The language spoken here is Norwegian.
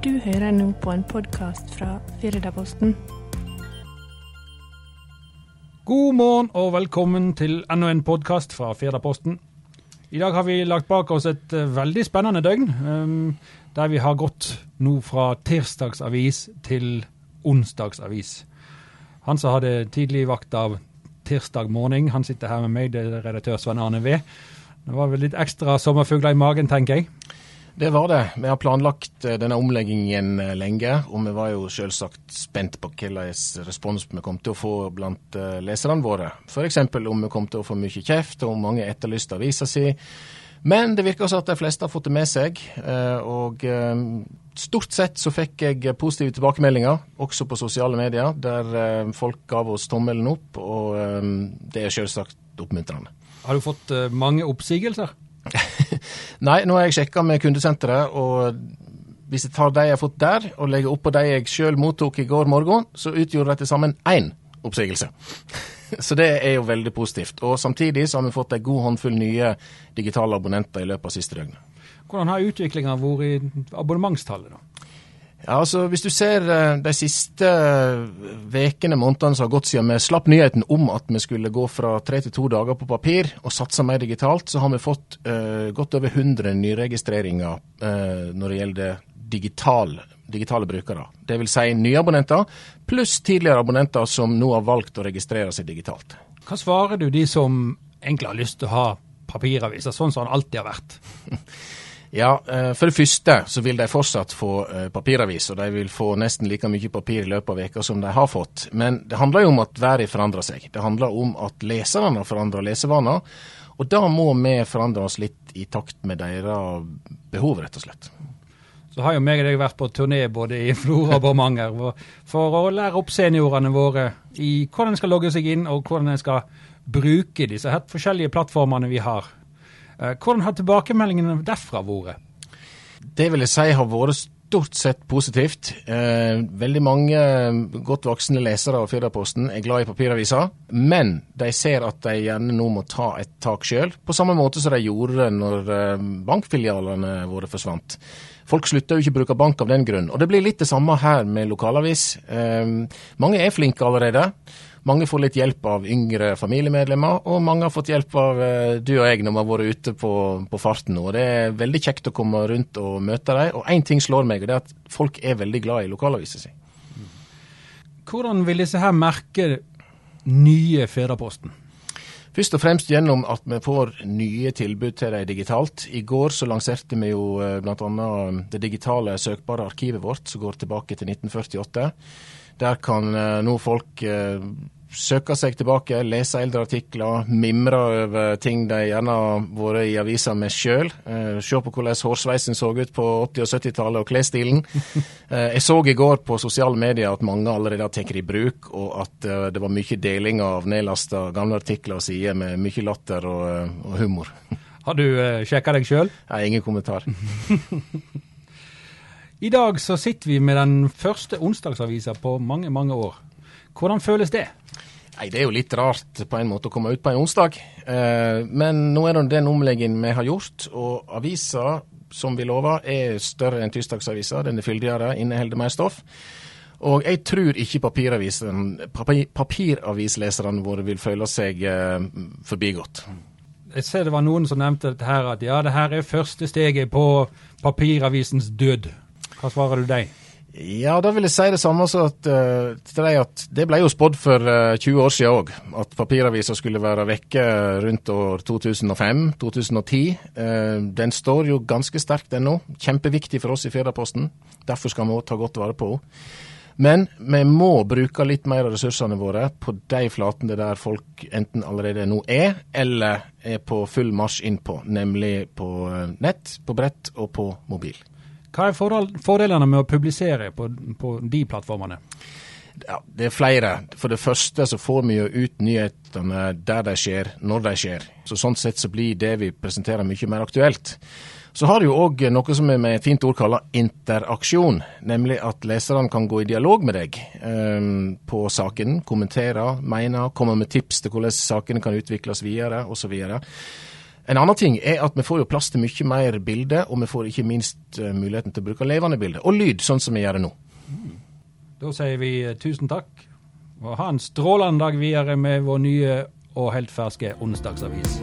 Du hører nå på en podkast fra Firdaposten. God morgen og velkommen til enda en podkast fra Firdaposten. I dag har vi lagt bak oss et eh, veldig spennende døgn, um, der vi har gått nå fra tirsdagsavis til onsdagsavis. Han som hadde tidlig vakt av tirsdag morgen, han sitter her med meg, det er redaktør Svein Arne Ved. Det var vel litt ekstra sommerfugler i magen, tenker jeg. Det var det. Vi har planlagt eh, denne omleggingen eh, lenge, og vi var jo selvsagt spent på hvilken respons vi kom til å få blant eh, leserne våre. F.eks. om vi kom til å få mye kjeft, og om mange etterlyste avisa si. Men det virker som at de fleste har fått det med seg. Og stort sett så fikk jeg positive tilbakemeldinger, også på sosiale medier, der folk gav oss tommelen opp, og det er selvsagt oppmuntrende. Har du fått mange oppsigelser? Nei, nå har jeg sjekka med kundesenteret, og hvis jeg tar de jeg har fått der, og legger oppå de jeg sjøl mottok i går morgen, så utgjorde de til sammen én oppsigelse. Så det er jo veldig positivt. Og samtidig så har vi fått en god håndfull nye digitale abonnenter i løpet av siste døgnet. Hvordan har utviklinga vært i abonnementstallet, da? Ja, altså Hvis du ser eh, de siste ukene, månedene som har gått siden vi slapp nyheten om at vi skulle gå fra tre til to dager på papir og satse mer digitalt, så har vi fått uh, godt over 100 nyregistreringer uh, når det gjelder digital, digitale brukere. Det vil si nye abonnenter, pluss tidligere abonnenter som nå har valgt å registrere seg digitalt. Hva svarer du de som egentlig har lyst til å ha papiraviser, sånn som den alltid har vært? Ja, eh, For det første så vil de fortsatt få eh, papiravis, og de vil få nesten like mye papir i løpet av veka som de har fått. Men det handler jo om at været forandrer seg. Det handler om at leserne forandrer lesevaner. Og da må vi forandre oss litt i takt med deres behov, rett og slett. Så har jo meg og deg vært på turné både i Flora og Bormanger for å lære opp seniorene våre i hvordan de skal logge seg inn, og hvordan de skal bruke disse her forskjellige plattformene vi har. Eh, hvordan har tilbakemeldingene derfra vært? Det vil jeg si har vært stort sett positivt. Eh, veldig mange godt voksne lesere av Firdaposten er glad i papiraviser, men de ser at de gjerne nå må ta et tak sjøl, på samme måte som de gjorde når eh, bankfilialene våre forsvant. Folk slutter jo ikke å bruke bank av den grunn. Og det blir litt det samme her med lokalavis. mange er flinke allerede. Mange får litt hjelp av yngre familiemedlemmer, og mange har fått hjelp av eh, du og jeg når vi har vært ute på, på farten. Og det er veldig kjekt å komme rundt og møte dem. Og én ting slår meg, og det er at folk er veldig glad i lokalavisa si. Hvordan vil disse her merke nye Firdaposten? Først og fremst gjennom at vi får nye tilbud til dem digitalt. I går så lanserte vi jo eh, bl.a. det digitale søkbare arkivet vårt, som går tilbake til 1948. Der kan eh, nå folk eh, søke seg tilbake, lese eldre artikler, mimre over ting de gjerne har vært i avisa med sjøl. Eh, se på hvordan hårsveisen så ut på 80- og 70-tallet, og klesstilen. jeg så i går på sosiale medier at mange allerede har tatt i bruk, og at det var mye deling av nedlasta gamle artikler og sider med mye latter og, og humor. Har du sjekka deg sjøl? Nei, ingen kommentar. I dag så sitter vi med den første onsdagsavisa på mange, mange år. Hvordan føles det? Nei, Det er jo litt rart på en måte å komme ut på en onsdag. Eh, men nå er det den omleggingen vi har gjort. Og avisa, som vi lover, er større enn tirsdagsavisa. Den er fyldigere, inneholder mer stoff. Og jeg tror ikke papiravisleserne våre vil føle seg eh, forbigått. Jeg ser det var noen som nevnte dette her, at ja, det her er første steget på papiravisens død. Hva svarer du deg? Ja, da vil jeg si det samme at, uh, til deg at det ble jo spådd for uh, eh, 20 år siden òg. At papiravisa skulle være vekke rundt år 2005-2010. Uh, den står jo ganske sterkt ennå. Kjempeviktig for oss i Firdaposten. Derfor skal vi òg ta godt vare på henne. Men vi må bruke litt mer av ressursene våre på de flatene der folk enten allerede nå er, eller er på full marsj innpå. Nemlig på nett, på brett og på mobil. Hva er fordelene med å publisere på, på de plattformene? Ja, det er flere. For det første så får vi jo ut nyhetene der de skjer, når de skjer. Så Sånn sett så blir det vi presenterer mye mer aktuelt. Så har du jo òg noe som vi med et fint ord kaller interaksjon. Nemlig at leserne kan gå i dialog med deg um, på saken, kommentere, mene, komme med tips til hvordan sakene kan utvikles videre osv. En annen ting er at vi får jo plass til mye mer bilde, og vi får ikke minst eh, muligheten til å bruke levende bilder. Og lyd, sånn som vi gjør det nå. Da sier vi eh, tusen takk, og ha en strålende dag videre med vår nye og helt ferske onsdagsavis.